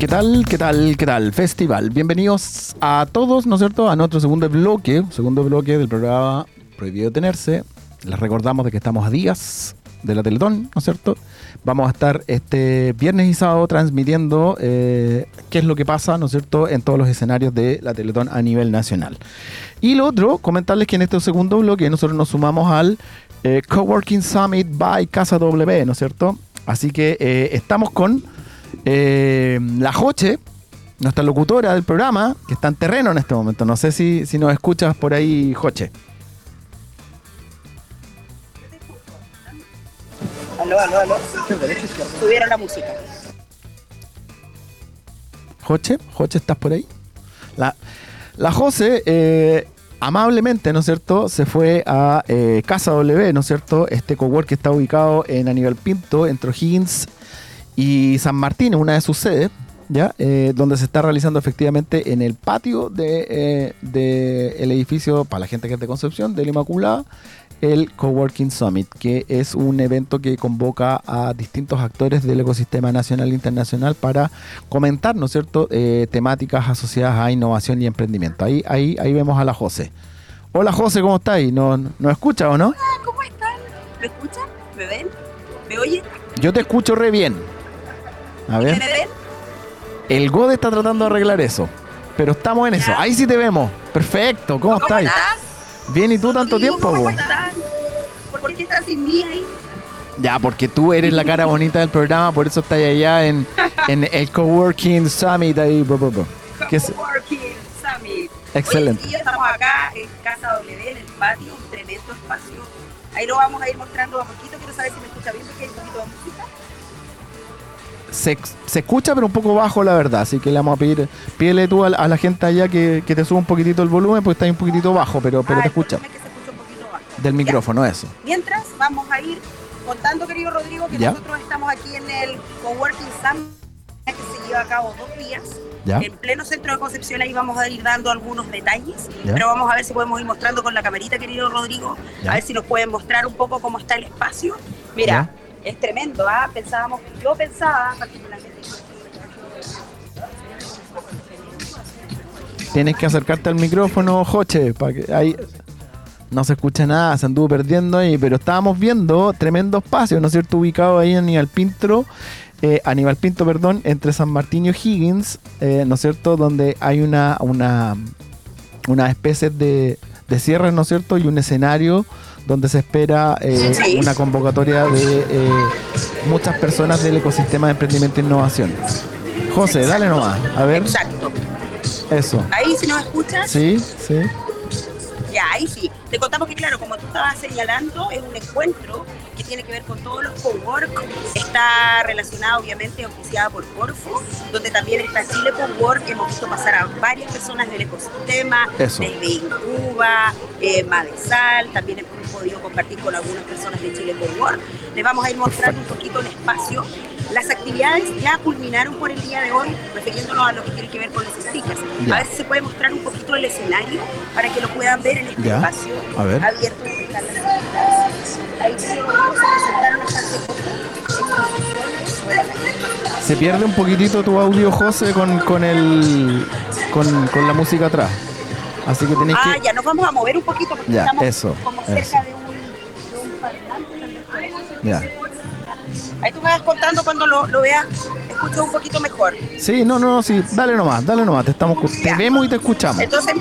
¿Qué tal? ¿Qué tal? ¿Qué tal? Festival. Bienvenidos a todos, ¿no es cierto? A nuestro segundo bloque, segundo bloque del programa Prohibido Tenerse. Les recordamos de que estamos a días de la Teletón, ¿no es cierto? Vamos a estar este viernes y sábado transmitiendo eh, qué es lo que pasa, ¿no es cierto?, en todos los escenarios de la Teletón a nivel nacional. Y lo otro, comentarles que en este segundo bloque nosotros nos sumamos al eh, Coworking Summit by Casa W, ¿no es cierto? Así que eh, estamos con la Joche, nuestra locutora del programa, que está en terreno en este momento. No sé si, si nos escuchas por ahí, Joche. Aló, aló, aló. Subieron la música. Joche, Joche, ¿estás por ahí? La, la Jose, eh, amablemente, ¿no es cierto?, se fue a eh, Casa W, ¿no es cierto?, este cowork que está ubicado en Aníbal Pinto, entre Higgins y San Martín, una de sus sedes, ¿ya? Eh, donde se está realizando efectivamente en el patio del de, el edificio, para la gente que es de Concepción, de la Inmaculada, el Coworking Summit, que es un evento que convoca a distintos actores del ecosistema nacional e internacional para comentar, ¿no es cierto?, eh, temáticas asociadas a innovación y emprendimiento. Ahí, ahí, ahí vemos a la José. Hola José, ¿cómo estáis? ¿Nos, ¿Nos escucha o no? Hola, ¿cómo están? ¿Me escuchan? ¿Me ven? ¿Me oyen? Yo te escucho re bien. A ver. El God está tratando de arreglar eso. Pero estamos en eso. Ahí sí te vemos. Perfecto. ¿Cómo, ¿Cómo estáis? estás? Bien, ¿y tú tanto tiempo? ¿Cómo po? están? ¿Por qué estás sin mí ahí? Ya, porque tú eres la cara bonita del programa, por eso estás allá en, en el Coworking Summit ahí. bo. Que es Coworking Summit. excelente. Hoy estamos acá en Casa W, en el patio, un tremendo espacio. Ahí lo vamos a ir mostrando a poquito. Quiero saber si me escucha bien porque hay un poquito de. Se, se escucha, pero un poco bajo, la verdad. Así que le vamos a pedir, pídele tú a, la- a la gente allá que, que te suba un poquitito el volumen, porque está ahí un poquitito bajo, pero, pero Ah, te escucha. volumen que se escucha un poquito bajo. Del micrófono, eso. Mientras vamos a ir contando, querido Rodrigo, que Ya. nosotros estamos aquí en el Coworking Summit que se lleva a cabo dos días ¿Ya? en pleno centro de Concepción. Ahí vamos a ir dando algunos detalles, Ya. pero vamos a ver si podemos ir mostrando con la camerita, querido Rodrigo, Ya. a ver si nos pueden mostrar un poco cómo está el espacio. Mira, es tremendo, ¿ah? Pensábamos, yo pensaba particularmente. Tienes que acercarte al micrófono, Joche, para que ahí no se escucha nada, se anduvo perdiendo ahí, pero estábamos viendo tremendo espacio, ¿no es cierto? Ubicado ahí en Aníbal Pinto, eh, Aníbal Pinto, perdón, entre San Martín y Higgins, eh, ¿no es cierto? Donde hay una, una, una especie de, de cierre, ¿no es cierto? Y un escenario donde se espera eh, Sí. una convocatoria de eh, muchas personas del ecosistema de emprendimiento e innovación. José, dale nomás, a ver, Exacto. eso. Ahí, si nos escuchas, Sí, sí. Ya, ahí sí. Te contamos que, claro, como tú estabas señalando, es un encuentro que tiene que ver con todos los cowork. Está relacionado, obviamente, oficiada por Corfo, donde también está Chile Cowork. Hemos visto pasar a varias personas del ecosistema, Eso. desde Incuba, eh, Madesal. También hemos podido compartir con algunas personas de Chile Cowork. Les vamos a ir mostrando un poquito el espacio. Las actividades ya culminaron por el día de hoy, refiriéndonos a lo que tiene que ver con los stickers. Ya. A ver si se puede mostrar un poquito el escenario para que lo puedan ver en este Ya. espacio A ver. abierto donde están las actividades. Ahí se presentaron. Se pierde un poquitito tu audio, José, con, con el con, con la música atrás. Así que tenéis Ah, que. ya, nos vamos a mover un poquito porque Ya, estamos eso, como eso. cerca de un, de un parlante. Ya. Ahí tú me vas contando cuando lo, lo veas, escucho un poquito mejor. Sí, no, no, no, sí. Dale nomás, dale nomás. Te, estamos, te vemos y te escuchamos. Entonces,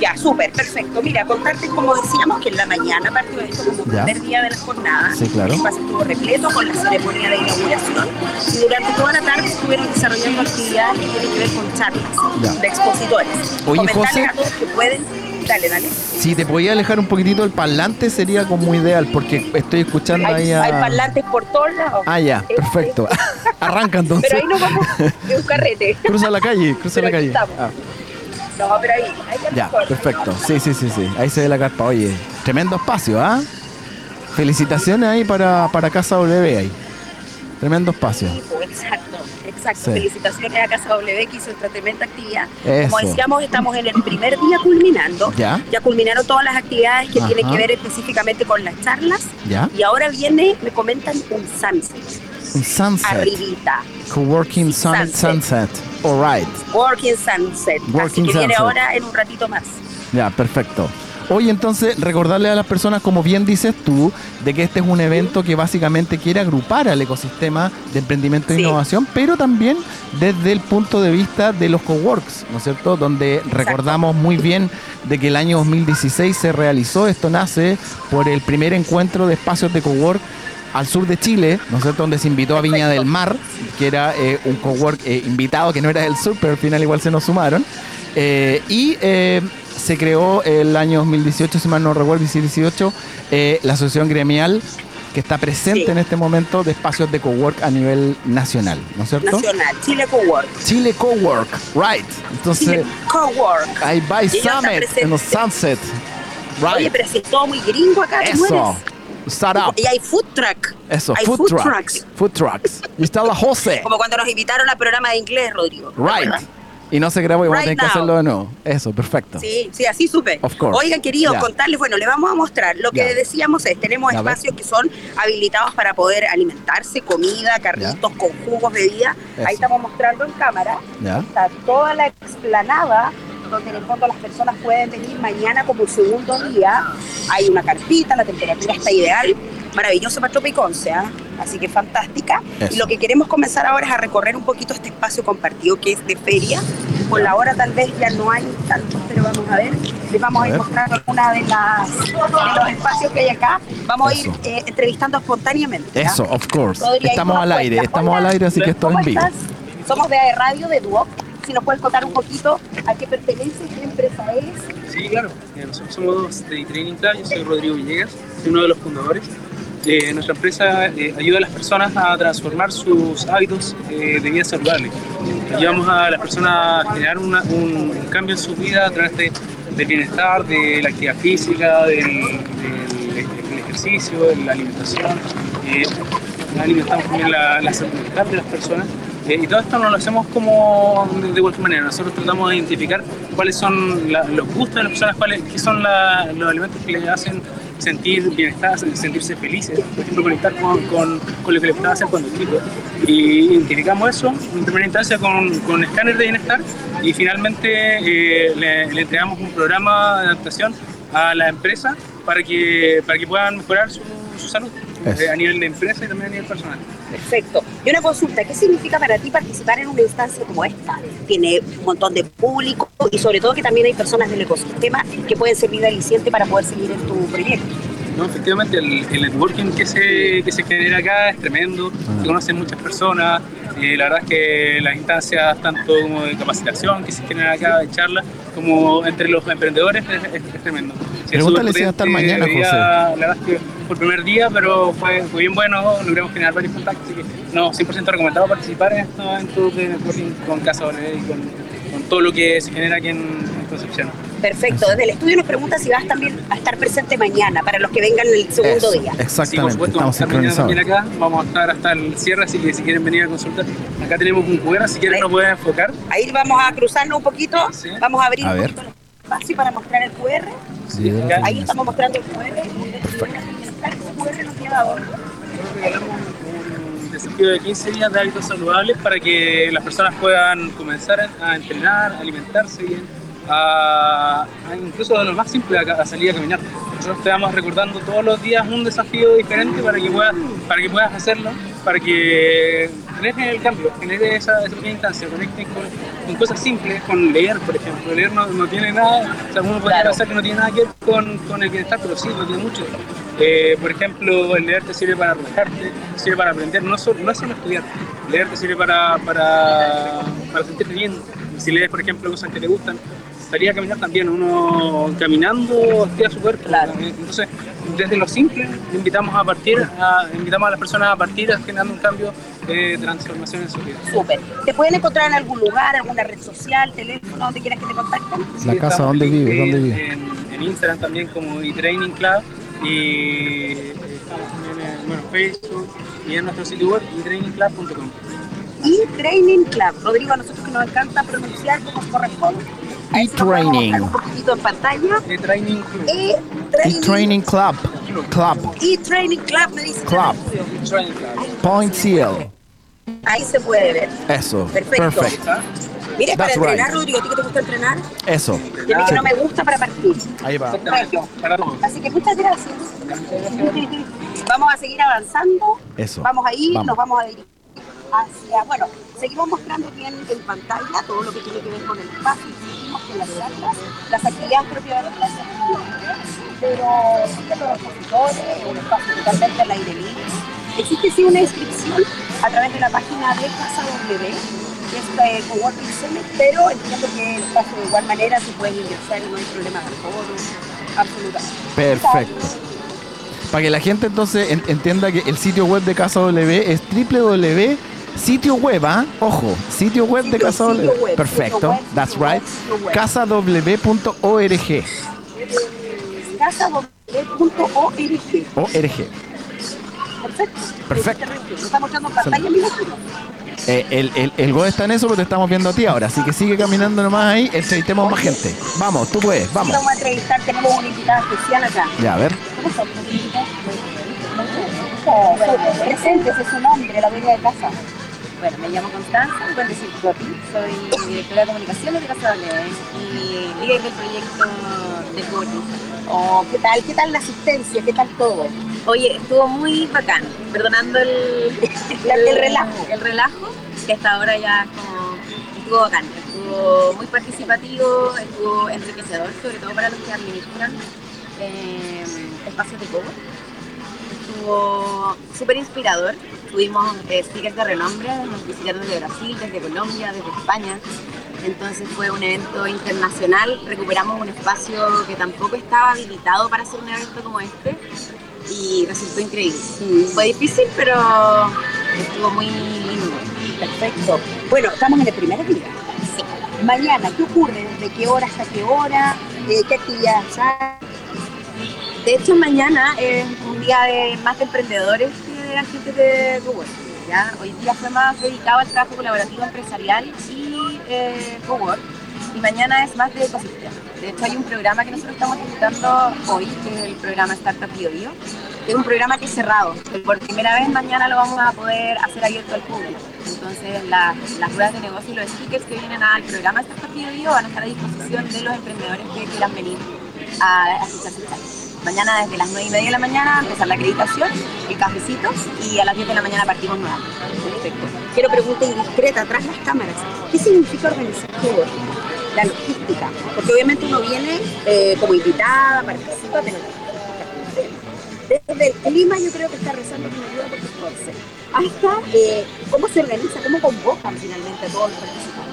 ya, súper, perfecto. Mira, contarte, como decíamos, que en la mañana partió esto como primer día de la jornada. Sí, claro. El espacio estuvo repleto con la ceremonia de inauguración. Y durante toda la tarde estuvieron desarrollando actividades que tienen que ver con charlas Ya. de expositores. Oye, Comentarles José. a todos que pueden. Dale, dale. Si te podía alejar un poquitito el parlante sería como ideal, porque estoy escuchando Hay, ahí a. hay parlantes por todos lados. Ah, ya, perfecto. Arranca entonces. Pero ahí nos vamos. Es un carrete. Cruza la calle, cruza Pero la calle. Ah, No, pero ahí. ahí ya ya, mejor. perfecto. Sí, sí, sí, sí. Ahí se ve la carpa. Oye, tremendo espacio, ¿ah? Felicitaciones ahí para, para Casa W ahí. Tremendo espacio. Sí, pues, Exacto, exacto. Sí. Felicitaciones a Casa W que hizo tremenda actividad. Eso. Como decíamos, estamos en el primer día culminando. ¿Ya? Ya culminaron todas las actividades que Ajá. tienen que ver específicamente con las charlas. ¿Ya? Y ahora viene, me comentan, un sunset. Un sunset. Arribita. Coworking sun- sunset. Sunset. All right. Working Sunset. Working Así que viene ahora en un ratito más. Ya, perfecto. Hoy entonces recordarle a las personas, como bien dices tú, de que este es un evento que básicamente quiere agrupar al ecosistema de emprendimiento e Sí. innovación, pero también desde el punto de vista de los coworks, ¿no es cierto? Donde recordamos muy bien de que el año 2016 se realizó, esto nace por el primer encuentro de espacios de cowork al sur de Chile, ¿no es cierto? Donde se invitó a Viña del Mar, que era eh, un cowork eh, invitado que no era del sur, pero al final igual se nos sumaron. Eh, y eh, se creó el año 2018, si mal no recuerdo, 2018, eh, la asociación gremial que está presente Sí. en este momento de espacios de cowork a nivel nacional, ¿no es cierto? Nacional, Chile Cowork. Chile Cowork, right. Entonces, Chile Cowork. ella está Summit en los Sunset, Oye, right. pero si es todo muy gringo acá, ¿cómo Eso, startup, Y hay food truck. eso, hay food, food trucks, trucks. food trucks. Y está la José, Como cuando nos invitaron al programa de inglés, Rodrigo. ¿te right. Y no se grabó y vamos a tener que now. hacerlo de nuevo. Eso, perfecto. Sí, sí, así supe. Of course. Oigan, queridos, Ya. contarles, bueno, le vamos a mostrar. Lo que Ya. decíamos es, tenemos espacios que son habilitados para poder alimentarse, comida, carritos con jugos, bebidas. Ahí estamos mostrando en cámara. Está toda la explanada donde en el fondo las personas pueden venir mañana como el segundo día. Hay una carpita, la temperatura está ideal. Maravilloso para Tropiconce, ¿ah? así que fantástica. Eso. Y lo que queremos comenzar ahora es a recorrer un poquito este espacio compartido que es de feria. Por la hora tal vez ya no hay tantos, pero vamos a ver. Les vamos a, A ir mostrando alguna de las de los espacios que hay acá. Vamos Eso. a ir eh, entrevistando espontáneamente. ¿ah? Eso, of course. Rodri, ahí Estamos al aire, cuenta. estamos al Hola. aire, así que esto es ¿Cómo en vivo. estás? Somos de Radio de Duoc. Si nos puedes contar un poquito a qué pertenece, qué empresa es. Sí, claro. Eh, Nosotros somos de Training Club, yo soy Rodrigo Villegas, soy uno de los fundadores. Eh, nuestra empresa eh, ayuda a las personas a transformar sus hábitos eh, de vida saludable. Ayudamos a las personas a generar un, cambio en su vida a través de, del bienestar, de la actividad física, del, ejercicio, de la alimentación. Alimentamos también la, la salud mental de las personas. Y todo esto no lo hacemos como de, cualquier manera. Nosotros tratamos de identificar cuáles son los gustos de las personas, cuáles qué son los alimentos que les hacen sentir bienestar, sentirse felices. Por ejemplo, conectar con, con, con lo que les gustaba hacer cuando chicos. Y identificamos eso en primera instancia con, con escáner de bienestar y finalmente eh, le, le entregamos un programa de adaptación a la empresa para que, para que puedan mejorar su salud Eso. a nivel de empresa y también a nivel personal. Perfecto. Y una consulta, ¿qué significa para ti participar en una instancia como esta? Tiene un montón de público y sobre todo que también hay personas del ecosistema que pueden servir de aliciente para poder seguir en tu proyecto. No, efectivamente, el, el networking que se, que se genera acá es tremendo, Ah. se conocen muchas personas, eh, la verdad es que las instancias tanto como de capacitación que se generan acá, de charlas, como entre los emprendedores es, es- es tremendo. Sí, Pregúntale si va a estar mañana, día, José. La verdad es que fue el primer día, pero fue, fue bien bueno, logramos generar varios contactos, así que no, 100% recomendado participar en estos eventos de networking con Casa y con, con todo lo que se genera aquí en, en Concepción. Perfecto. Desde el estudio nos pregunta si vas también a estar presente mañana para los que vengan el segundo Eso, día. Sí, por Exactamente, supuesto, estamos vamos a estar también acá, vamos a estar hasta el cierre, así que si quieren venir a consultar, acá tenemos un QR, si quieren Ahí. nos pueden enfocar. Ahí vamos a cruzarnos un poquito, Sí. vamos a abrir A un ver. poquito espacio para mostrar el QR. Ahí estamos mostrando el QR. Ese QR nos lleva a dónde? Desafío de 15 días de hábitos saludables para que las personas puedan comenzar a entrenar, a alimentarse bien, a, a incluso de lo más simple, a, a salir a caminar. Nosotros te vamos recordando todos los días un desafío diferente para que puedas, para que puedas hacerlo, para que generes el cambio, generes esa, esa pequeña instancia, conectes con, con cosas simples, con leer, por ejemplo. Leer no, no tiene nada, o sea, uno puede Claro. pensar que no tiene nada que ver con, con el bienestar, pero sí, lo tiene mucho. Eh, por ejemplo, el leer te sirve para relajarte, te sirve para aprender, no, solo, no es solo estudiar. Leer te sirve para, para, para sentirte bien. Si lees, por ejemplo, cosas que te gustan, estaría a caminar también. Uno caminando activa su cuerpo. Claro. Entonces, desde lo simple, invitamos a partir, a, invitamos a las personas a partir generando un cambio de transformación en su vida. Súper. ¿Te pueden encontrar en algún lugar, alguna red social, teléfono, donde quieras que te contacten? La casa, ¿dónde en vive? ¿Dónde vive? En, en Instagram también como eTraining Club y estamos también en bueno, Facebook y en nuestro sitio web eTrainingClub.com. Y Training Club. Rodrigo, a nosotros que nos encanta pronunciar como corresponde. E-Training. Un poquitito en pantalla. eTraining Club. E-Training E-Training Club. Club. Club. Y Training Club me dice. Club. Point Seal. Ahí se puede ver. Eso. Perfecto. Perfecto. Mira, para entrenar, right. Rodrigo, ¿a ti que te gusta entrenar? Eso. Y a mí que no me gusta para partir. Ahí va. Perfecto. Para todos. Así que muchas gracias. Vamos a seguir avanzando. Eso. Vamos a ir, Vamos. nos vamos a dirigir hacia, bueno, seguimos mostrando bien en pantalla todo lo que tiene que ver con el espacio, insistimos que las charlas, las actividades propias de la clase, pero sí los expositores, un espacio totalmente al aire libre. Existe sí una inscripción a través de la página de Casa W, que es eh, Coworking Summit, pero entiendo que el espacio de igual manera se puede ingresar y no hay problema de aforo, absolutamente. Perfecto. Para que la gente entonces en- entienda que el sitio web de Casa W es www sitio web, ¿ah? Ojo, sitio web de Sitio- Casa sitio W. web, Perfecto, web, that's right. casaw.org. casaw.org. ORG. Perfecto. Perfecto. Está mostrando pantalla. Eh, el, el, el go está en eso, pero te estamos viendo a ti ahora. Así que sigue caminando nomás ahí, entrevistemos más gente. Vamos, tú puedes, vamos. Vamos a entrevistar, tenemos una invitada especial acá. Ya, a ver. ¿Cómo está? Presente, ese es su nombre, la dueña de casa. Bueno, me llamo Constanza, me pueden decir soy directora de comunicaciones de Casa W y líder del proyecto de coworking. Oh, ¿qué tal? ¿Qué tal la asistencia? ¿Qué tal todo? Oye, estuvo muy bacán, perdonando el, el relajo. el relajo, que hasta ahora ya es como, estuvo bacán, estuvo muy participativo, estuvo enriquecedor, sobre todo para los que administran eh, espacios de cowork. Estuvo súper inspirador. Tuvimos eh, speakers de renombre, nos visitaron desde Brasil, desde Colombia, desde España. Entonces fue un evento internacional. Recuperamos un espacio que tampoco estaba habilitado para hacer un evento como este y resultó increíble. Fue difícil, pero estuvo muy lindo. Perfecto. Bueno, estamos en el primer día. Sí. Mañana, ¿qué ocurre? ¿Desde qué hora hasta qué hora? Eh, ¿Qué actividades hay? De hecho, mañana es un día de más de emprendedores que de agentes de coworking. ¿ya? Hoy día fue más dedicado al trabajo colaborativo empresarial y eh, cowork. Y mañana es más de ecosistema. De hecho, hay un programa que nosotros estamos ejecutando hoy, que es el programa Startup Bio es un programa que es cerrado. Por primera vez mañana lo vamos a poder hacer abierto al público. Entonces, la- las ruedas de negocio y los speakers que vienen al programa Startup Bio van a estar a disposición de los emprendedores que quieran venir a, a escuchar charlas. Mañana desde las 9 y media de la mañana empezar la acreditación, el cafecito y a las 10 de la mañana partimos nuevamente. Perfecto. Quiero pregunta indiscreta, tras las cámaras. ¿Qué significa organizar coworking? La logística. Porque obviamente uno viene eh, como invitada, participa, pero desde el clima yo creo que está rezando con ayuda por. Hasta eh, cómo se organiza, cómo convocan finalmente a todos los participantes.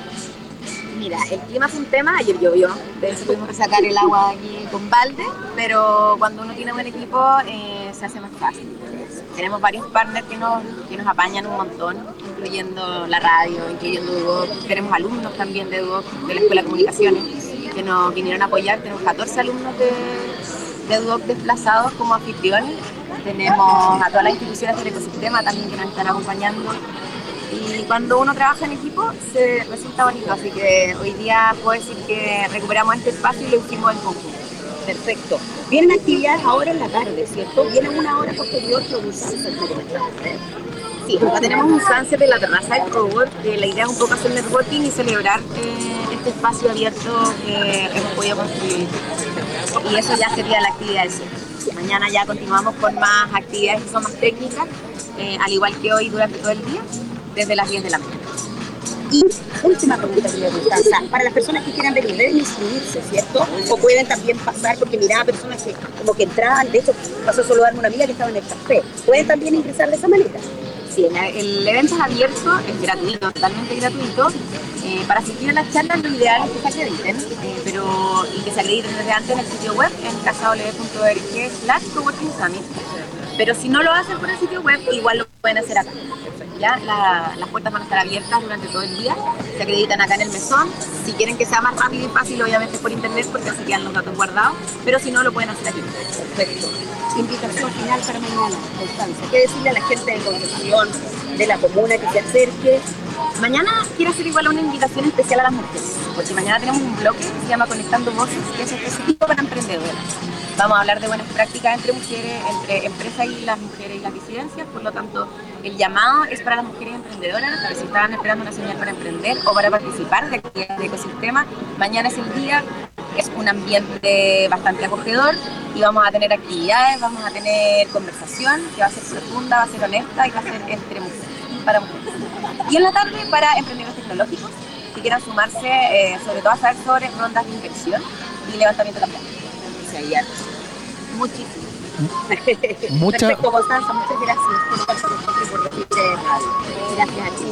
Mira, el clima fue un tema, ayer llovió, de hecho tuvimos que sacar el agua aquí con balde, pero cuando uno tiene buen equipo eh, se hace más fácil. Tenemos varios partners que nos, que nos apañan un montón, incluyendo la radio, incluyendo Duoc. Tenemos alumnos también de Duoc, de la Escuela de Comunicaciones, que nos vinieron a apoyar. Tenemos 14 alumnos de, de Duoc desplazados como anfitriones. Tenemos a todas las instituciones del ecosistema también que nos están acompañando. Y cuando uno trabaja en equipo se resulta bonito, así que hoy día puedo decir que recuperamos este espacio y lo hicimos en conjunto. Perfecto. Vienen actividades ahora en la tarde, ¿cierto? Vienen una hora posterior que un sunset. Sí, acá tenemos un sunset en la terraza del cowork, que la idea es un poco hacer networking y celebrar eh, este espacio abierto que hemos podido construir. Y eso ya sería la actividad del cierre. Mañana ya continuamos con más actividades que son más técnicas, eh, al igual que hoy durante todo el día, desde las 10 de la mañana. Y última pregunta, querida Constanza. Para las personas que quieran venir, deben inscribirse, ¿cierto? O pueden también pasar, porque miraba personas que como que entraban, de hecho pasó a saludarme una amiga que estaba en el café. ¿Pueden también ingresar de esa manera? Sí, el, evento es abierto, es gratuito, totalmente gratuito. Eh, para asistir a las charlas lo ideal es que se acrediten, eh, pero, y que se acrediten desde antes en el sitio web, en casaw.org slash. Pero si no lo hacen por el sitio web, igual lo pueden hacer acá. Ya, La- las puertas van a estar abiertas durante todo el día, se acreditan acá en el mesón. Si quieren que sea más rápido y fácil, obviamente por internet, porque así quedan los datos guardados, pero si no, lo pueden hacer aquí. Perfecto. Invitación final para mañana, Constanza. ¿Qué decirle a la gente de Concepción, de la comuna que se acerque? Mañana quiero hacer igual una invitación especial a las mujeres, porque mañana tenemos un bloque que se llama Conectando Voces, que es específico para emprendedores. Vamos a hablar de buenas prácticas entre mujeres, entre empresas y las mujeres y las disidencias, por lo tanto, el llamado es para las mujeres emprendedoras, ver si estaban esperando una señal para emprender o para participar de de ecosistema. Mañana es el día, es un ambiente bastante acogedor y vamos a tener actividades, vamos a tener conversación que va a ser profunda, va a ser honesta y va a ser entre mujeres para mujeres. Y en la tarde para emprendedores tecnológicos que quieran sumarse, eh, sobre todo a saber sobre rondas de inversión y levantamiento de capital. Muchísimo. Mucha- Perfecto, Constanza, muchas gracias Gracias a ti.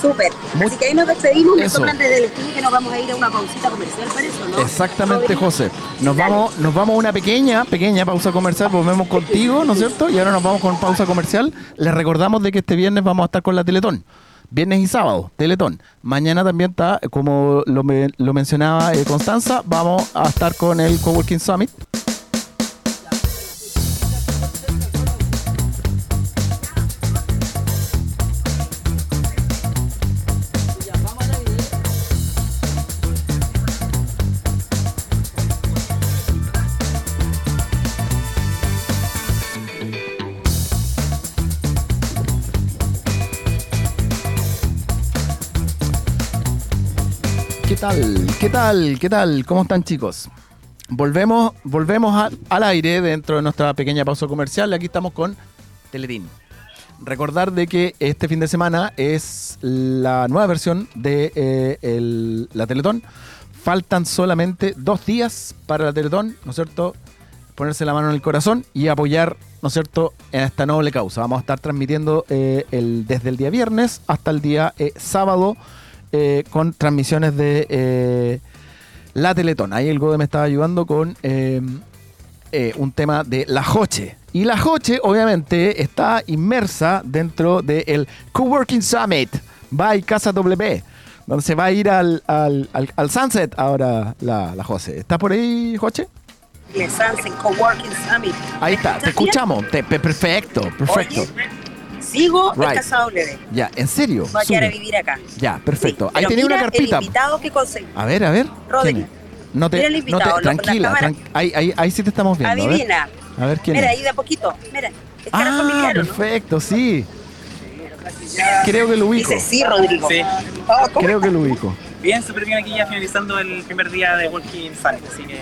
Súper. Así que ahí nos despedimos. Me Eso. sobran desde el estudio que nos vamos a ir a una pausita comercial para eso, ¿no? Exactamente? José. Nos Dale. vamos, nos vamos a una pequeña, pequeña pausa comercial. Volvemos contigo, ¿no es cierto? Y ahora nos vamos con pausa comercial. Les recordamos de que este viernes vamos a estar con la Teletón. Viernes y sábado, Teletón. Mañana también está, como lo, me- lo mencionaba eh, Constanza, vamos a estar con el Coworking Summit. Tal? ¿Qué tal? ¿Qué tal? ¿Cómo están chicos? Volvemos, volvemos a- al aire dentro de nuestra pequeña pausa comercial. Aquí estamos con Teletín. Recordar de que este fin de semana es la nueva versión de eh, el- la Teletón. Faltan solamente dos días para la Teletón, ¿no es cierto? Ponerse la mano en el corazón y apoyar, ¿no es cierto?, en esta noble causa. Vamos a estar transmitiendo eh, el, desde el día viernes hasta el día eh, sábado eh, con transmisiones de eh, la Teletón. Ahí el Gode me estaba ayudando con eh, un tema de la Joche. Y la Joche, obviamente, está inmersa dentro del Coworking Summit by Casa W, donde se va a ir al, al, al- al Sunset ahora la, la José. ¿Está por ahí, Joche? Sunset Coworking Summit. Ahí está, te escuchamos. Te- perfecto, perfecto. Oye, sigo Right. en Casa W. Ya, ¿en serio? Voy a quedar a vivir acá. Ya, perfecto. Sí, Ahí tenía una carpita. El invitado que conseguí. A ver, a ver. Rodri. No te, Mira el no invitado, te- lo- la tranquila, tran- ahí, ahí, ahí sí te estamos viendo. a ver. Adivina. A ver quién Mira, es. ahí de a poquito. Mira, es cara Ah, familiar, ¿o ¿no? perfecto, sí. Creo que lo ubico. Dice sí, Rodrigo. Sí. Oh, ¿cómo Creo que lo ubico. Bien, súper bien aquí ya finalizando el primer día de Working Summit, así que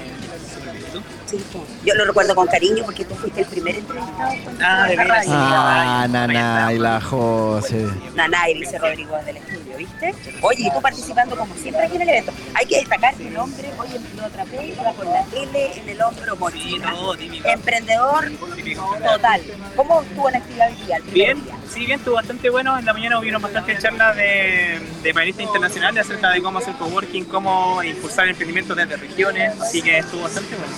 Sí. Yo lo recuerdo con cariño porque tú fuiste el primer entrevistado. Ah, de veras. Ah, y la José. Nanay, dice Rodrigo del estudio, ¿viste? Oye, y tú participando como siempre aquí en el evento. Hay que destacar que el hombre, oye, lo atrapé, con la tele en el hombro, Sí, mochila. no, típico. Emprendedor Típico. total. ¿Cómo estuvo la actividad hoy primer Bien, día? sí, bien, estuvo bastante bueno. En la mañana hubieron bastantes charlas de, de panelistas internacionales acerca de cómo hacer coworking, cómo impulsar el emprendimiento desde regiones, así que estuvo bastante bueno.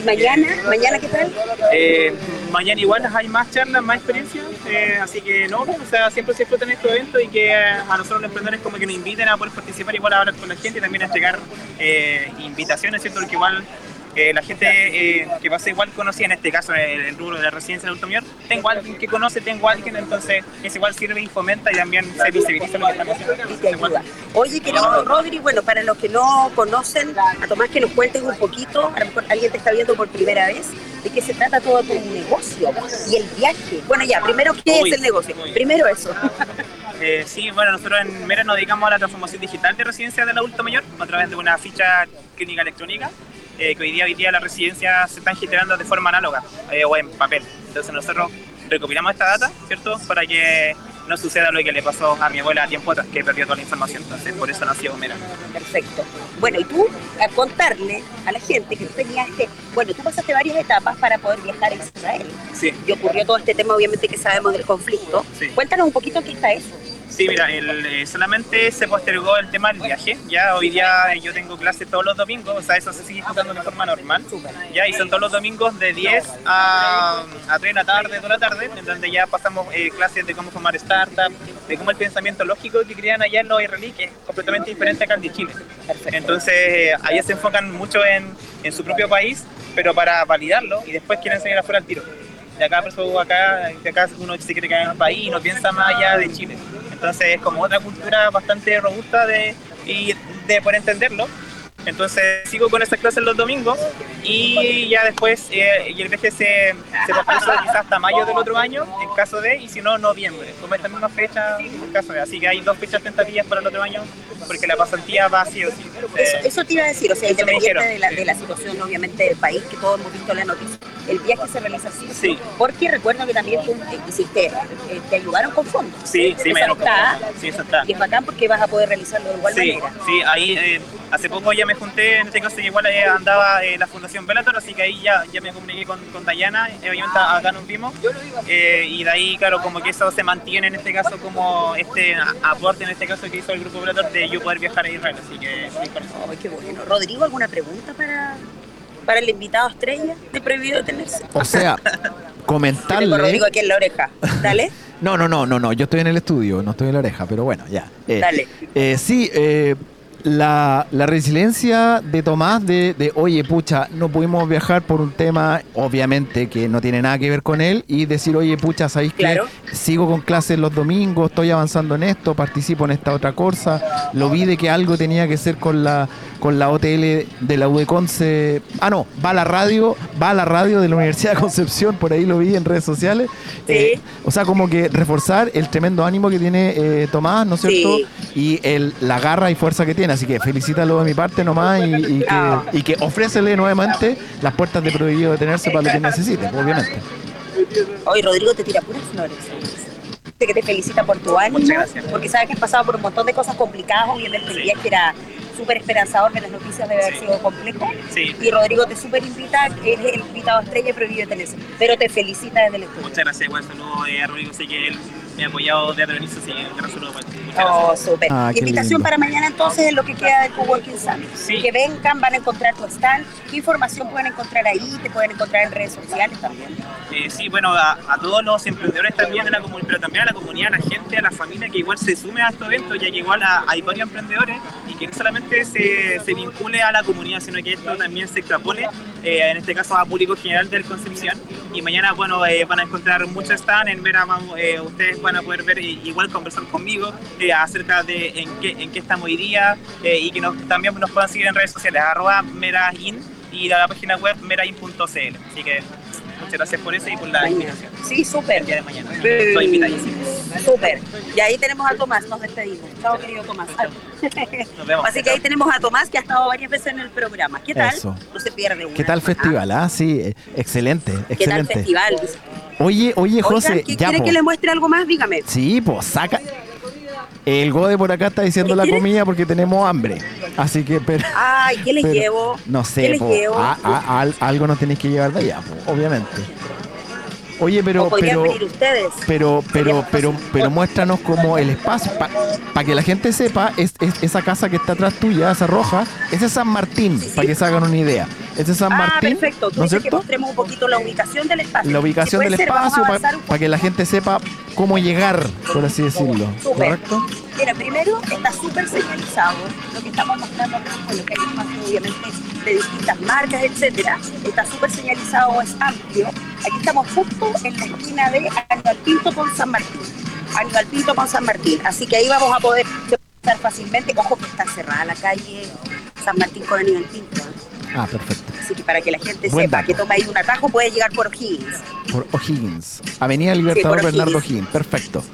¿Y mañana? ¿Mañana qué tal? Eh, mañana igual hay más charlas, más experiencias, eh, así que no, o sea, siempre se disfrutan estos eventos y que eh, a nosotros los emprendedores como que nos inviten a poder participar, igual a hablar con la gente y también a entregar eh, invitaciones, ¿cierto? Porque igual eh, la gente eh, que va a ser igual conocida, en este caso el, el rubro de la residencia de adulto mayor, tengo a alguien que conoce, tengo a alguien, entonces es igual sirve y fomenta y también se visibiliza lo que estamos haciendo. Oye, querido Rodri, bueno, para los que no conocen, a Tomás que nos cuentes un poquito, a lo mejor alguien te está viendo por primera vez, de qué se trata todo tu negocio y el viaje. Bueno, ya, primero, ¿qué Uy, es el negocio? uy. Primero eso. Eh, sí, bueno, nosotros en Mera nos dedicamos a la transformación digital de residencia del adulto mayor a través de una ficha clínica electrónica, eh, que hoy día, hoy día las residencias se están generando de forma análoga eh, o en papel. Entonces nosotros recopilamos esta data, ¿cierto? Para que no suceda lo que le pasó a mi abuela a tiempo atrás, que perdió toda la información. Entonces por eso nació Mera. Perfecto. Bueno, y tú, a contarle a la gente que tú tenías que, bueno, tú pasaste varias etapas para poder viajar a Israel. Sí, Y ocurrió todo este tema, obviamente, que sabemos del conflicto. Sí. Cuéntanos un poquito qué está eso. Sí, mira, el, eh, solamente se postergó el tema del viaje. Ya hoy día yo tengo clases todos los domingos, o sea, eso se sigue jugando de forma normal. Ya, y son todos los domingos de 10 a, a 3 de la tarde, 2 de la tarde, en donde ya pasamos eh, clases de cómo formar startups, de cómo el pensamiento lógico que crean allá en los israelíes, que es completamente diferente acá de Chile. Entonces, eh, allá se enfocan mucho en, en su propio país, pero para validarlo y después quieren salir afuera al tiro. De acá, por eso acá, de acá uno se quiere quedar en el país y no piensa más allá de Chile. Entonces es como otra cultura bastante robusta de, y de poder entenderlo. Entonces sigo con esas clases los domingos y ya después eh, y el viaje se, se pospuso quizás hasta mayo del otro año en caso de, y si no, noviembre, como esta misma fecha en caso de. Así que hay dos fechas tentativas para el otro año porque la pasantía va sí o sí. Eso, Eh, eso te iba a decir, o sea, independiente de la, de la situación, obviamente, del país, que todos hemos visto en la noticia, el viaje se realiza así. Sí. Porque recuerdo que también tú hiciste, eh, te ayudaron con fondos. sí, sí, me está, Sí, eso está. y es bacán porque vas a poder realizarlo de igual Sí, manera. sí, ahí eh, hace poco ya me junté, en este caso igual eh, andaba eh, la Fundación Bellator, así que ahí ya, ya me comuniqué con, con Dayana, eh, obviamente acá nos vimos, eh, y de ahí, claro, como que eso se mantiene en este caso como este aporte, en este caso que hizo el grupo Bellator, de yo poder viajar a Israel, así que sí. Ay, qué bueno. Rodrigo, ¿alguna pregunta para, para el invitado estrella de Prohibido Detenerse? O sea, comentarle. Rodrigo aquí en la oreja. Dale, No, no, no, no, no. Yo estoy en el estudio, no estoy en la oreja, pero bueno, ya. Eh, dale. eh, sí, eh, la, la resiliencia de Tomás de, de, oye, pucha, no pudimos viajar por un tema, obviamente, que no tiene nada que ver con él, y decir, oye, pucha, ¿sabéis Claro. que sigo con clases los domingos, estoy avanzando en esto, participo en esta otra cosa, lo vi de que algo tenía que ser con la con la OTL de la UDECONCE. Ah, no, va a la radio, va a la radio de la Universidad de Concepción, por ahí lo vi en redes sociales. Sí. Eh, o sea, como que reforzar el tremendo ánimo que tiene eh, Tomás, ¿no es cierto? Sí. Y el, la garra y fuerza que tiene. Así que felicítalo de mi parte nomás y, y que, y que ofrécele nuevamente las puertas de prohibido detenerse para lo que necesite, obviamente. Hoy Rodrigo te tira puras flores. Dice que te felicita por tu ánimo, Muchas gracias. porque sabe que has pasado por un montón de cosas complicadas, obviamente el viaje era súper esperanzador, que las noticias debe haber Sí. sido complejo, Sí, y Rodrigo te súper invita, eres el invitado estrella y prohibido tenerse, pero te felicita desde el estudio. muchas gracias, buen saludo eh, a Rodrigo, sé que él me ha apoyado desde el inicio, así que un gran saludo para él. Muchas Oh, súper. Ah, Invitación lindo. para mañana entonces en lo que queda del Coworking Summit. Sí. Que vengan, van a encontrar tu stand. ¿Qué información pueden encontrar ahí? Te pueden encontrar en redes sociales también. Eh, sí, bueno, a, a todos los emprendedores también de la comunidad, pero también a la comunidad, a la gente, a la familia que igual se sume a estos eventos, ya que igual a- hay varios emprendedores y que no solamente se, se vincule a la comunidad, sino que esto también se extrapole, eh, en este caso a público general del Concepción. Y mañana, bueno, eh, van a encontrar muchos stand en Vera, vamos, eh, ustedes van a poder ver igual conversar conmigo eh, acerca de en qué, en qué estamos hoy día eh, y que nos, también nos puedan seguir en redes sociales, arroba merain y la página web merain.cl. Así que muchas gracias por eso y por la Mañana. invitación. Sí, súper. El día de mañana. Sí. Estoy invitadísimo. Súper. Y ahí tenemos a Tomás, nos despedimos. Chao, querido Tomás. Nos vemos. Así que ahí tenemos a Tomás, que ha estado varias veces en el programa. ¿Qué tal? Eso. No se pierde una. ¿Qué tal Ah, festival? Ah, sí, eh, excelente, ¿Qué tal excelente. festival? Oye, oye, Oiga, José, ¿qué ya, ¿quiere po. que le muestre algo más? Dígame. Sí, pues saca. El Gode por acá está diciendo ¿Qué la comida porque tenemos hambre. Así que, pero. Ay, ¿qué les pero, llevo? No ¿Qué sé, les po, llevo? a- a- al- algo nos tenéis que llevar de allá, po, obviamente. Oye, pero, o pero, venir ustedes. pero, pero, pero, fácil. pero muéstranos como el espacio, para que la gente sepa, es, es- esa casa que está atrás tuya, esa roja, ese es San Martín, Sí, sí. para que se hagan una idea. Es San ah, Martín, perfecto. Tú ¿no es dices que cierto? mostremos un poquito la ubicación del espacio. La ubicación del ser, espacio, para que la gente sepa cómo llegar, por así decirlo. Súper. ¿Correcto? Mira, primero está súper señalizado lo que estamos mostrando acá, con lo que hay espacio obviamente de distintas marcas, etcétera. Está súper señalizado, es amplio. Aquí estamos justo en la esquina de Aníbal Pinto con San Martín. Aníbal Pinto con San Martín. Así que ahí vamos a poder pasar fácilmente. Ojo que está cerrada la calle San Martín con Aníbal Pinto. Ah, perfecto. Así que para que la gente Buen sepa dato. que toma ahí un atajo puede llegar por O'Higgins. Por O'Higgins. Avenida Libertador por Bernardo O'Higgins. Perfecto.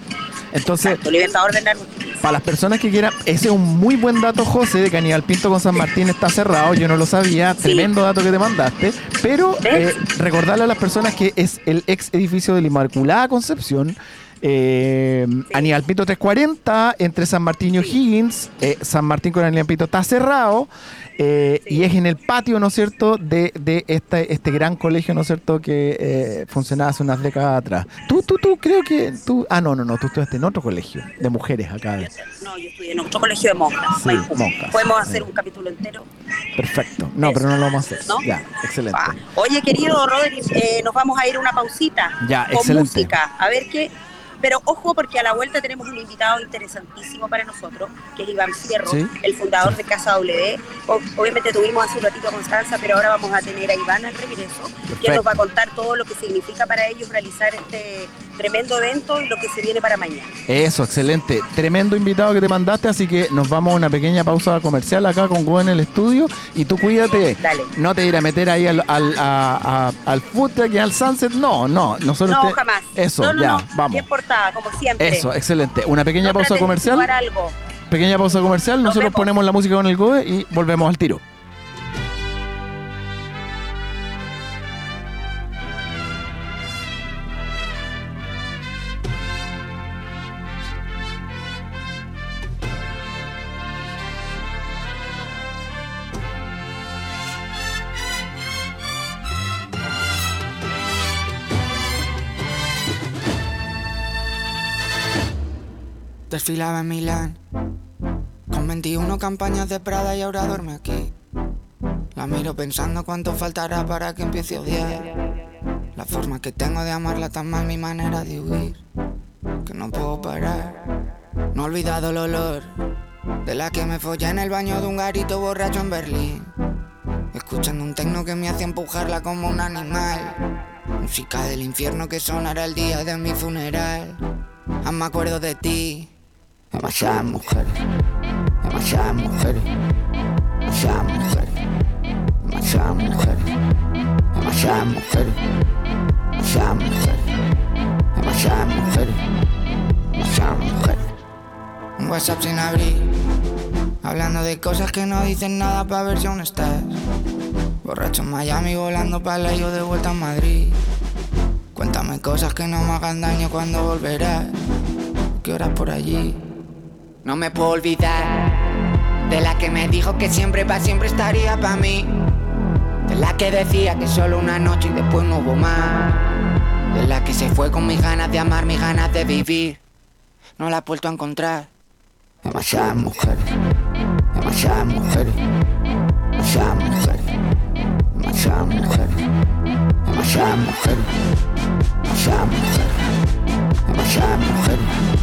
Entonces, Exacto, Libertador Bernardo para las personas que quieran, ese es un muy buen dato, José, de que Aníbal Pinto con San Martín está cerrado. Yo no lo sabía. Sí. Tremendo dato que te mandaste. Pero eh, recordarle a las personas que es el ex edificio de la Inmaculada Concepción. Eh, Aníbal Pinto 340 entre San Martín y O'Higgins. eh, San Martín con Aníbal Pinto está cerrado. eh, Sí. Y es en el patio, ¿no es cierto?, de, de este, este gran colegio, ¿no es cierto?, que eh, funcionaba hace unas décadas atrás. Tú, tú, tú, creo que tú... Ah, no, no, no, tú estudiaste en otro colegio de mujeres acá. No, yo estudié en otro colegio de monjas. Sí, Maipú. monjas. Podemos hacer Sí. un capítulo entero. Perfecto. No, pero no lo vamos a hacer. ¿No? Ya, excelente. Ah, Oye, querido Rodri, eh, nos vamos a ir a una pausita Ya, con excelente. música. A ver qué. Pero ojo porque a la vuelta tenemos un invitado interesantísimo para nosotros, que es Iván Fierro, Sí. el fundador de Casa W. Obviamente tuvimos hace un ratito a Constanza, pero ahora vamos a tener a Iván al regreso, que nos va a contar todo lo que significa para ellos realizar este tremendo evento y lo que se viene para mañana. Eso, excelente. Tremendo invitado que te mandaste, así que nos vamos a una pequeña pausa comercial acá con Go en el estudio. Y tú cuídate. Dale. No te ir a meter ahí al, al, a- a- al food sunset. No, no. Nosotros No, te- jamás. Eso, no, no, ya, no. vamos. Como siempre. Eso, excelente. Una pequeña pausa comercial. algo. Pequeña pausa comercial. Nos Nosotros vemos. ponemos la música con el GOE y volvemos al tiro. Desfilaba en Milán con 21 campañas de Prada y ahora duerme aquí. La miro pensando cuánto faltará para que empiece a odiar. La forma que tengo de amarla tan mal, mi manera de huir. Que no puedo parar. No he olvidado el olor de la que me follé en el baño de un garito borracho en Berlín. Escuchando un tecno que me hacía empujarla como un animal. Música del infierno que sonará el día de mi funeral. Aún me acuerdo de ti. Demasiadas mujeres, demasiadas mujeres, demasiadas mujeres, demasiadas mujeres, demasiadas mujeres, demasiadas mujeres, demasiadas mujeres, demasiadas mujeres. Un WhatsApp sin abrir, hablando de cosas que no dicen nada para ver si aún estás. Borracho en Miami, volando para yo de vuelta a Madrid. Cuéntame cosas que no me hagan daño cuando volverás. ¿Qué horas por allí? No me puedo olvidar de la que me dijo que siempre para siempre estaría para mí. De la que decía que solo una noche y después no hubo más. De la que se fue con mis ganas de amar, mis ganas de vivir. No la he vuelto a encontrar. Demasiadas mujeres, demasiadas mujeres, demasiadas mujeres, demasiadas mujeres, demasiadas mujeres, demasiadas mujeres, demasiadas mujeres,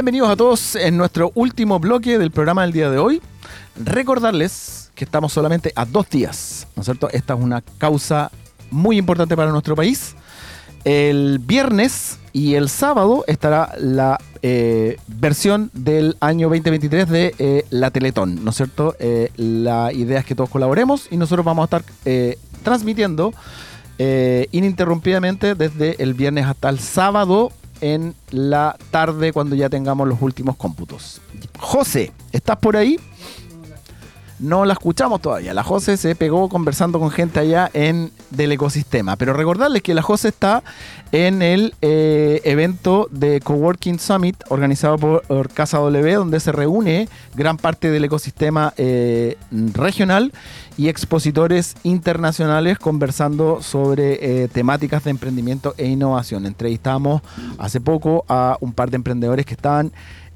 Bienvenidos a todos en nuestro último bloque del programa del día de hoy. Recordarles que estamos solamente a dos días, ¿no es cierto? Esta es una causa muy importante para nuestro país. El viernes y el sábado estará la eh, versión del año 2023 de eh, la Teletón, ¿no es cierto? Eh, la idea es que todos colaboremos y nosotros vamos a estar transmitiendo ininterrumpidamente desde el viernes hasta el sábado en la tarde cuando ya tengamos los últimos cómputos. José, ¿estás por ahí? No la escuchamos todavía. La José se pegó conversando con gente allá en del ecosistema. Pero recordarles que la José está en el eh, evento de Coworking Summit organizado por, por Casa W, donde se reúne gran parte del ecosistema eh, regional y expositores internacionales conversando sobre eh, temáticas de emprendimiento e innovación. Entrevistamos hace poco a un par de emprendedores que estaban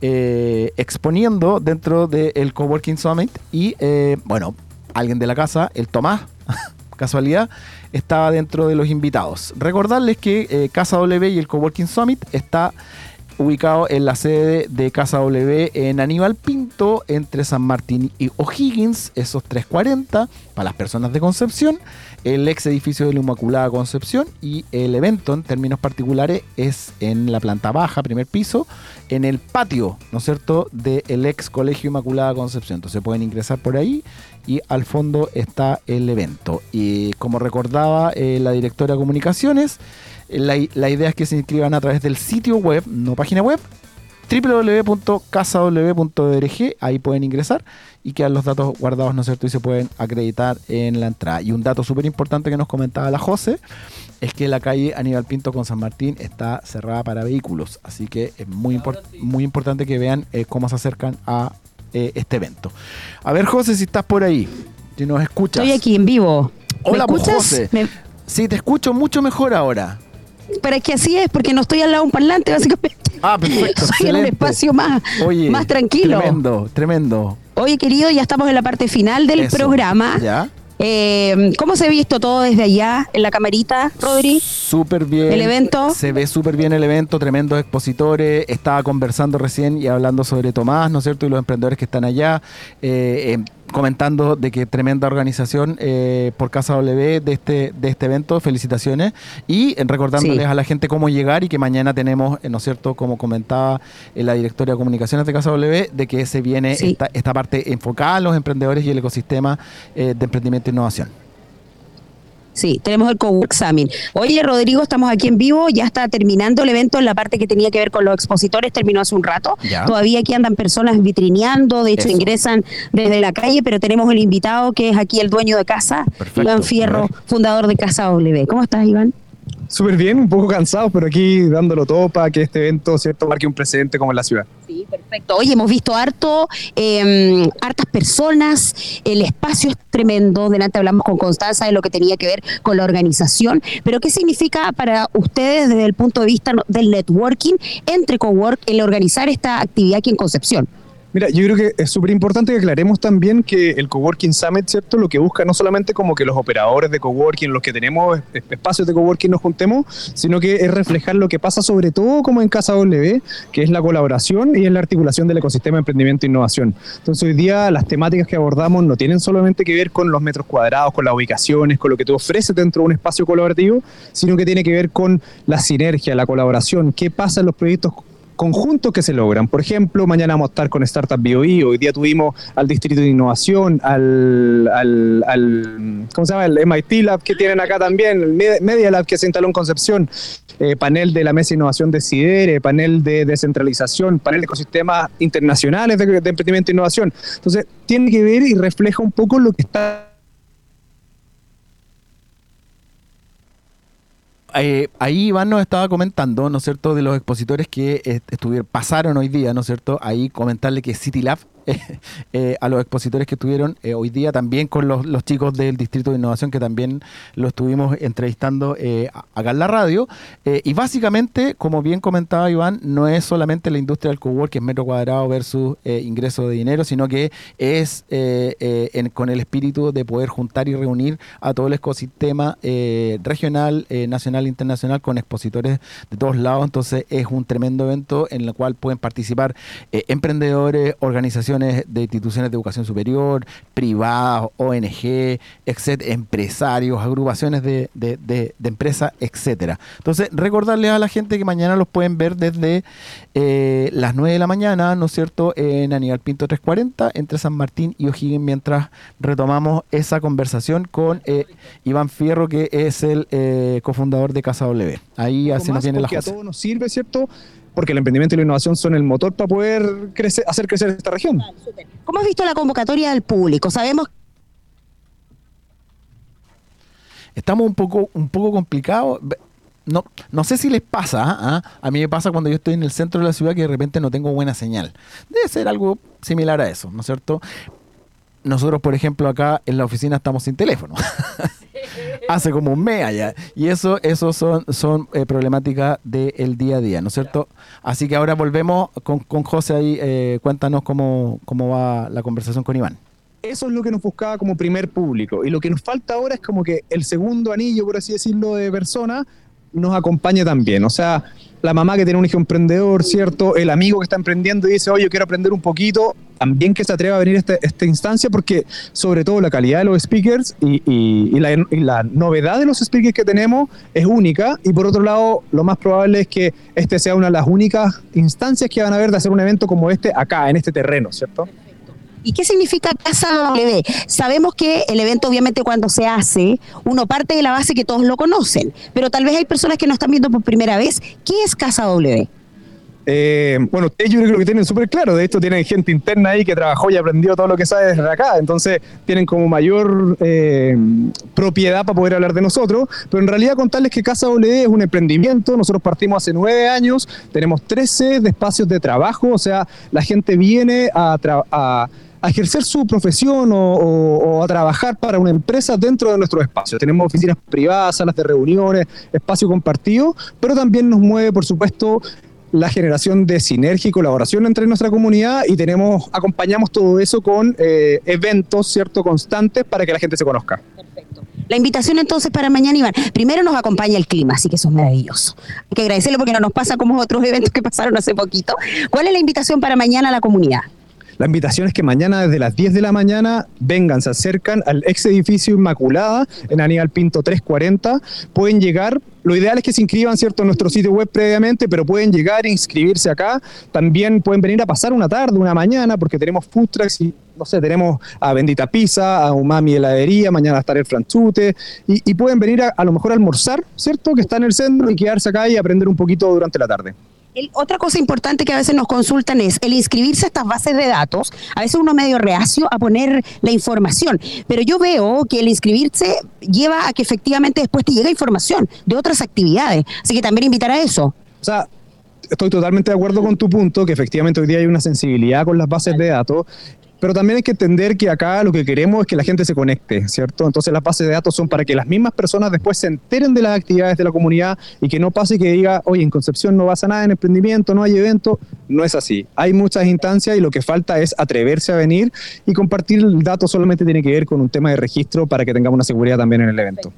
eh, exponiendo dentro del Coworking Summit y, eh, bueno, alguien de la casa, el Tomás, casualidad, estaba dentro de los invitados. Recordarles que eh, Casa W y el Coworking Summit está ubicado en la sede de Casa W en Aníbal Pinto, entre San Martín y O'Higgins, esos 340 para las personas de Concepción, el ex edificio de la Inmaculada Concepción y el evento en términos particulares es en la planta baja, primer piso, en el patio, ¿no es cierto?, del ex Colegio Inmaculada Concepción. Entonces pueden ingresar por ahí y al fondo está el evento. Y como recordaba eh, la directora de comunicaciones, la, la idea es que se inscriban a través del sitio web, no página web, www.casaw.org, ahí pueden ingresar y quedan los datos guardados, ¿no es cierto? Y se pueden acreditar en la entrada. Y un dato súper importante que nos comentaba la José es que la calle Aníbal Pinto con San Martín está cerrada para vehículos, así que es muy, import- muy importante que vean eh, cómo se acercan a eh, este evento. A ver, José, si estás por ahí, si nos escuchas. Estoy aquí en vivo. ¿Me Hola, pues, escuchas? José. Me- Sí, te escucho mucho mejor ahora. Pero es que así es, porque no estoy al lado de un parlante, básicamente. Ah, perfecto. Soy en un espacio más, Oye, más tranquilo. Tremendo, tremendo. Oye, querido, ya estamos en la parte final del Eso. programa. ¿Ya? Eh, ¿Cómo se ha visto todo desde allá, en la camarita, Rodri? Súper bien. ¿El evento? Se ve súper bien el evento, tremendos expositores. Estaba conversando recién y hablando sobre Tomás, ¿no es cierto? Y los emprendedores que están allá, eh, eh, comentando de que tremenda organización eh, por Casa W de este, de este evento. Felicitaciones. Y recordándoles Sí. a la gente cómo llegar y que mañana tenemos, eh, ¿no es cierto? Como comentaba eh, la directora de comunicaciones de Casa W, de que se viene Sí. esta, esta parte enfocada a los emprendedores y el ecosistema eh, de emprendimiento e innovación. Sí, tenemos el Cowork Summit. Oye, Rodrigo, estamos aquí en vivo, ya está terminando el evento en la parte que tenía que ver con los expositores, terminó hace un rato. Ya. Todavía aquí andan personas vitrineando, de hecho Eso. ingresan desde la calle, pero tenemos el invitado que es aquí el dueño de casa, Perfecto. Iván Fierro, fundador de Casa W. ¿Cómo estás, Iván? Súper bien, un poco cansado, pero aquí dándolo todo para que este evento cierto marque un precedente como en la ciudad. Sí, perfecto. Oye, hemos visto harto, eh, hartas personas, el espacio es tremendo. Delante hablamos con Constanza de lo que tenía que ver con la organización, pero ¿qué significa para ustedes desde el punto de vista del networking entre Cowork el organizar esta actividad aquí en Concepción? Mira, yo creo que es súper importante que aclaremos también que el Coworking Summit, ¿cierto? Lo que busca no solamente como que los operadores de coworking, los que tenemos es- espacios de coworking nos juntemos, sino que es reflejar lo que pasa sobre todo como en Casa W, que es la colaboración y es la articulación del ecosistema de emprendimiento e innovación. Entonces hoy día las temáticas que abordamos no tienen solamente que ver con los metros cuadrados, con las ubicaciones, con lo que tú ofreces dentro de un espacio colaborativo, sino que tiene que ver con la sinergia, la colaboración, qué pasa en los proyectos conjuntos que se logran. Por ejemplo, mañana vamos a estar con Startup BOI, hoy día tuvimos al Distrito de Innovación, al, ¿cómo se llama? El MIT Lab que tienen acá también, el Me- Media Lab que se instaló en Concepción, eh, panel de la Mesa de Innovación de CIDERE, panel de descentralización, panel de ecosistemas internacionales de, de emprendimiento e innovación. Entonces, tiene que ver y refleja un poco lo que está Eh, ahí Iván nos estaba comentando, ¿no es cierto?, de los expositores que estuvieron, pasaron hoy día, ¿no es cierto? Ahí comentarle que City Lab eh, a los expositores que estuvieron eh, hoy día, también con los, chicos del Distrito de Innovación que también lo estuvimos entrevistando eh, acá en la radio. Eh, y básicamente, como bien comentaba Iván, no es solamente la industria del cowork, que es metro cuadrado versus eh, ingreso de dinero, sino que es en- con el espíritu de poder juntar y reunir a todo el ecosistema regional, nacional e internacional con expositores de todos lados. Entonces es un tremendo evento en el cual pueden participar emprendedores, organizaciones de instituciones de educación superior, privadas, ONG, etcétera, empresarios, agrupaciones de, de- de- de empresas, etcétera. Entonces, recordarles a la gente que mañana los pueden ver desde eh, las 9 de la mañana, ¿no es cierto?, en Aníbal Pinto 340, entre San Martín y O'Higgins, mientras retomamos esa conversación con eh, Iván Fierro, que es el eh, cofundador de Casa W. Ahí así nos viene la porque a todos nos sirve, ¿cierto? Porque el emprendimiento y la innovación son el motor para poder crecer, hacer crecer esta región. ¿Cómo has visto la convocatoria del público? Sabemos estamos un poco, un poco complicados. No, no sé si les pasa, ¿ah? a mí me pasa cuando yo estoy en el centro de la ciudad que de repente no tengo buena señal. Debe ser algo similar a eso, ¿no es cierto? Nosotros, por ejemplo, acá en la oficina estamos sin teléfono. Hace como un mes allá. Y eso, eso son, son eh, problemáticas del día a día, ¿no es cierto? Así que ahora volvemos con, con José ahí. eh, cuéntanos cómo, cómo va la conversación con Iván. Eso es lo que nos buscaba como primer público. Y lo que nos falta ahora es como que el segundo anillo, por así decirlo, de persona nos acompañe también. O sea, la mamá que tiene un hijo emprendedor, ¿cierto? El amigo que está emprendiendo y dice, oye, yo quiero aprender un poquito, también que se atreva a venir este- esta instancia, porque sobre todo la calidad de los speakers y, la, novedad de los speakers que tenemos es única. Y por otro lado, lo más probable es que este sea una de las únicas instancias que van a haber de hacer un evento como este acá, en este terreno, ¿cierto? ¿Y qué significa Casa W? Sabemos que el evento obviamente cuando se hace, uno parte de la base que todos lo conocen, pero tal vez hay personas que nos están viendo por primera vez. ¿Qué es Casa W? Eh, bueno, ustedes yo creo que tienen súper claro. De hecho, tienen gente interna ahí que trabajó y aprendió todo lo que sabe desde acá. Entonces, tienen como mayor eh, propiedad para poder hablar de nosotros. Pero en realidad, contarles que Casa W es un emprendimiento. Nosotros partimos hace nueve años. Tenemos 13 de espacios de trabajo. O sea, la gente viene a, a- a ejercer su profesión o a trabajar para una empresa dentro de nuestro espacio. Tenemos oficinas privadas, salas de reuniones, espacio compartido, pero también nos mueve, por supuesto, la generación de sinergia y colaboración entre nuestra comunidad y tenemos, acompañamos todo eso con eh, eventos, ¿cierto?, constantes para que la gente se conozca. La invitación entonces para mañana, Iván. Primero nos acompaña el clima, así que eso es maravilloso. Hay que agradecerle porque no nos pasa como otros eventos que pasaron hace poquito. ¿Cuál es la invitación para mañana a la comunidad? La invitación es que mañana desde las 10 de la mañana vengan, se acercan al ex edificio Inmaculada en Aníbal Pinto 340. Pueden llegar, lo ideal es que se inscriban ¿cierto? en nuestro sitio web previamente, pero pueden llegar e inscribirse acá. También pueden venir a pasar una tarde, una mañana, porque tenemos food trucks y no sé, tenemos a Bendita Pizza, a Umami Heladería, mañana va a estar el Franchute, y, y pueden venir a, a lo mejor a almorzar, ¿cierto? Que está en el centro y quedarse acá y aprender un poquito durante la tarde. Otra cosa importante que a veces nos consultan es el inscribirse a estas bases de datos. A veces uno medio reacio a poner la información, pero yo veo que el inscribirse lleva a que efectivamente después te llega información de otras actividades. Así que también invitar a eso. O sea, estoy totalmente de acuerdo con tu punto, que efectivamente hoy día hay una sensibilidad con las bases de datos, pero también hay que entender que acá lo que queremos es que la gente se conecte, ¿cierto? Entonces las bases de datos son para que las mismas personas después se enteren de las actividades de la comunidad y que no pase que diga, oye, en Concepción no pasa nada en emprendimiento, no hay evento. No es así. Hay muchas instancias y lo que falta es atreverse a venir y compartir el dato solamente tiene que ver con un tema de registro para que tengamos una seguridad también en el evento.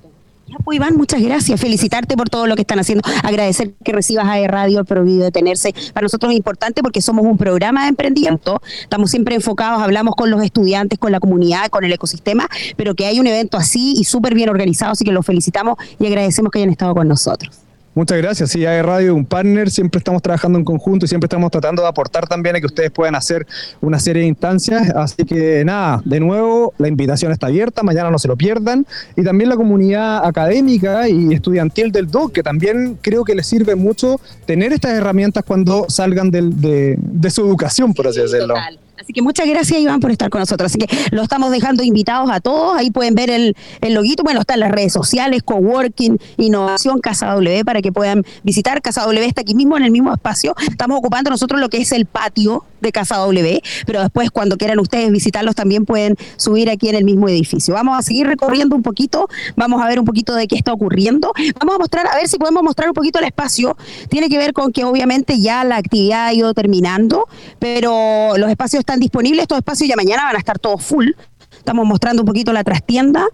Pues, Iván, muchas gracias. Felicitarte por todo lo que están haciendo. Agradecer que recibas a Radio, el prohibido detenerse. Para nosotros es importante porque somos un programa de emprendimiento. Estamos siempre enfocados, hablamos con los estudiantes, con la comunidad, con el ecosistema, pero que hay un evento así y súper bien organizado, así que los felicitamos y agradecemos que hayan estado con nosotros. Muchas gracias. Sí, AE Radio un partner, siempre estamos trabajando en conjunto y siempre estamos tratando de aportar también a que ustedes puedan hacer una serie de instancias. Así que nada, de nuevo, la invitación está abierta, mañana no se lo pierdan. Y también la comunidad académica y estudiantil del DOC, que también creo que les sirve mucho tener estas herramientas cuando salgan del- de, de su educación, por así decirlo. Total. Así que muchas gracias, Iván, por estar con nosotros. Así que lo estamos dejando invitados a todos. Ahí pueden ver el, el loguito. Bueno, está en las redes sociales, Coworking, Innovación, Casa W, para que puedan visitar. Casa W está aquí mismo, en el mismo espacio. Estamos ocupando nosotros lo que es el patio de Casa W, pero después cuando quieran ustedes visitarlos también pueden subir aquí en el mismo edificio. Vamos a seguir recorriendo un poquito, vamos a ver un poquito de qué está ocurriendo. Vamos a mostrar, a ver si podemos mostrar un poquito el espacio. Tiene que ver con que obviamente ya la actividad ha ido terminando, pero los espacios están disponibles, estos espacios ya mañana van a estar todos full. Estamos mostrando un poquito la trastienda.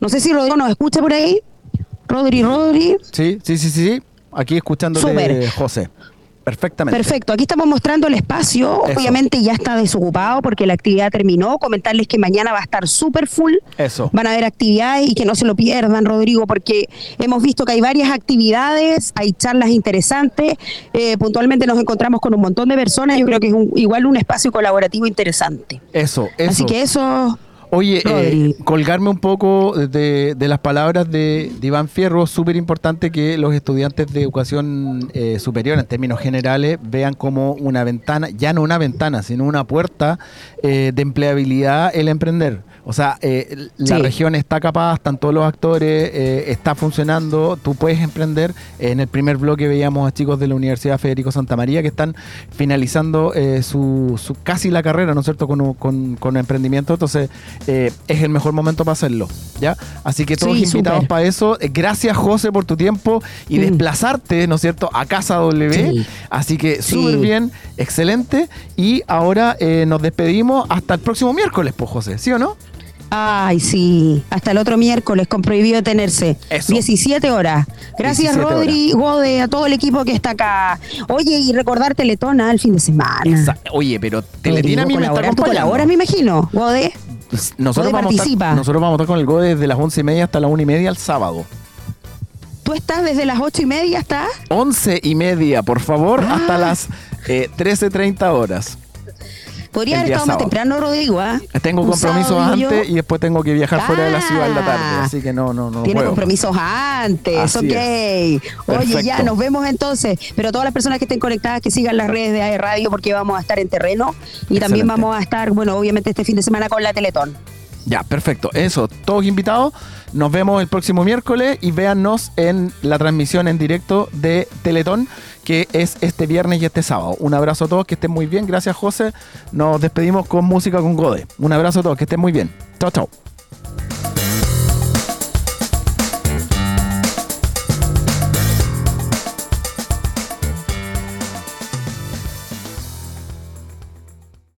No sé si Rodrigo nos escucha por ahí. Rodri, Rodri. Sí, sí, sí, sí. sí. Aquí escuchándote, Súper. José. Perfectamente. Perfecto, aquí estamos mostrando el espacio, Eso. obviamente ya está desocupado porque la actividad terminó, comentarles que mañana va a estar súper full, Eso. van a haber actividades y que no se lo pierdan, Rodrigo, porque hemos visto que hay varias actividades, hay charlas interesantes, eh, puntualmente nos encontramos con un montón de personas, yo creo que es un- igual un espacio colaborativo interesante. Eso, eso. Así que eso, Oye, eh, colgarme un poco de, de las palabras de, de Iván Fierro, súper importante que los estudiantes de educación eh, superior, en términos generales, vean como una ventana, ya no una ventana, sino una puerta eh, de empleabilidad el emprender. O sea, eh, la Sí. región está capaz, están todos los actores, eh, está funcionando, tú puedes emprender. En el primer bloque veíamos a chicos de la Universidad Federico Santa María que están finalizando eh, su, su- casi la carrera, ¿no es cierto?, con, con, con emprendimiento. Entonces, eh, es el mejor momento para hacerlo, ¿ya? Así que todos Sí, invitados para eso. Eh, Gracias, José, por tu tiempo y Mm. desplazarte, ¿no es cierto?, a Casa W. Sí. Así que súper bien, excelente. Y ahora eh, nos despedimos hasta el próximo miércoles, pues, José, ¿sí o no? Ay sí, hasta el otro miércoles con prohibido detenerse, Eso. 17 horas. Gracias 17 horas. Rodri, Gode, a todo el equipo que está acá. Oye, y recordar Teletona el fin de semana. Esa- Oye, pero Teletina a mí me está tú colaboras, me imagino, Gode. Pues, Nosotros Gode vamos, estar, participa. nosotros vamos a estar con el GODE desde las once y media hasta las una y media el sábado. Tú estás desde las ocho y media hasta. Once y media, por favor, Ah. hasta las eh, 13.30 horas. Podría haber estado más sábado. temprano, Rodrigo. ¿ah? Tengo Un compromisos sábado, digo yo. antes y después tengo que viajar fuera de la ciudad en la tarde, así que no, no, no Tiene puedo. compromisos antes, Así ok. Oye, Perfecto. ya nos vemos entonces. Pero todas las personas que estén conectadas, que sigan las redes de AE Radio, porque vamos a estar en terreno. Y también vamos a estar, bueno, obviamente este fin de semana con la Teletón. Ya, perfecto. Eso, todos invitados. Nos vemos el próximo miércoles y véannos en la transmisión en directo de Teletón, que es este viernes y este sábado. Un abrazo a todos, que estén muy bien. Gracias, José. Nos despedimos con música con Gode. Un abrazo a todos, que estén muy bien. Chao, chao.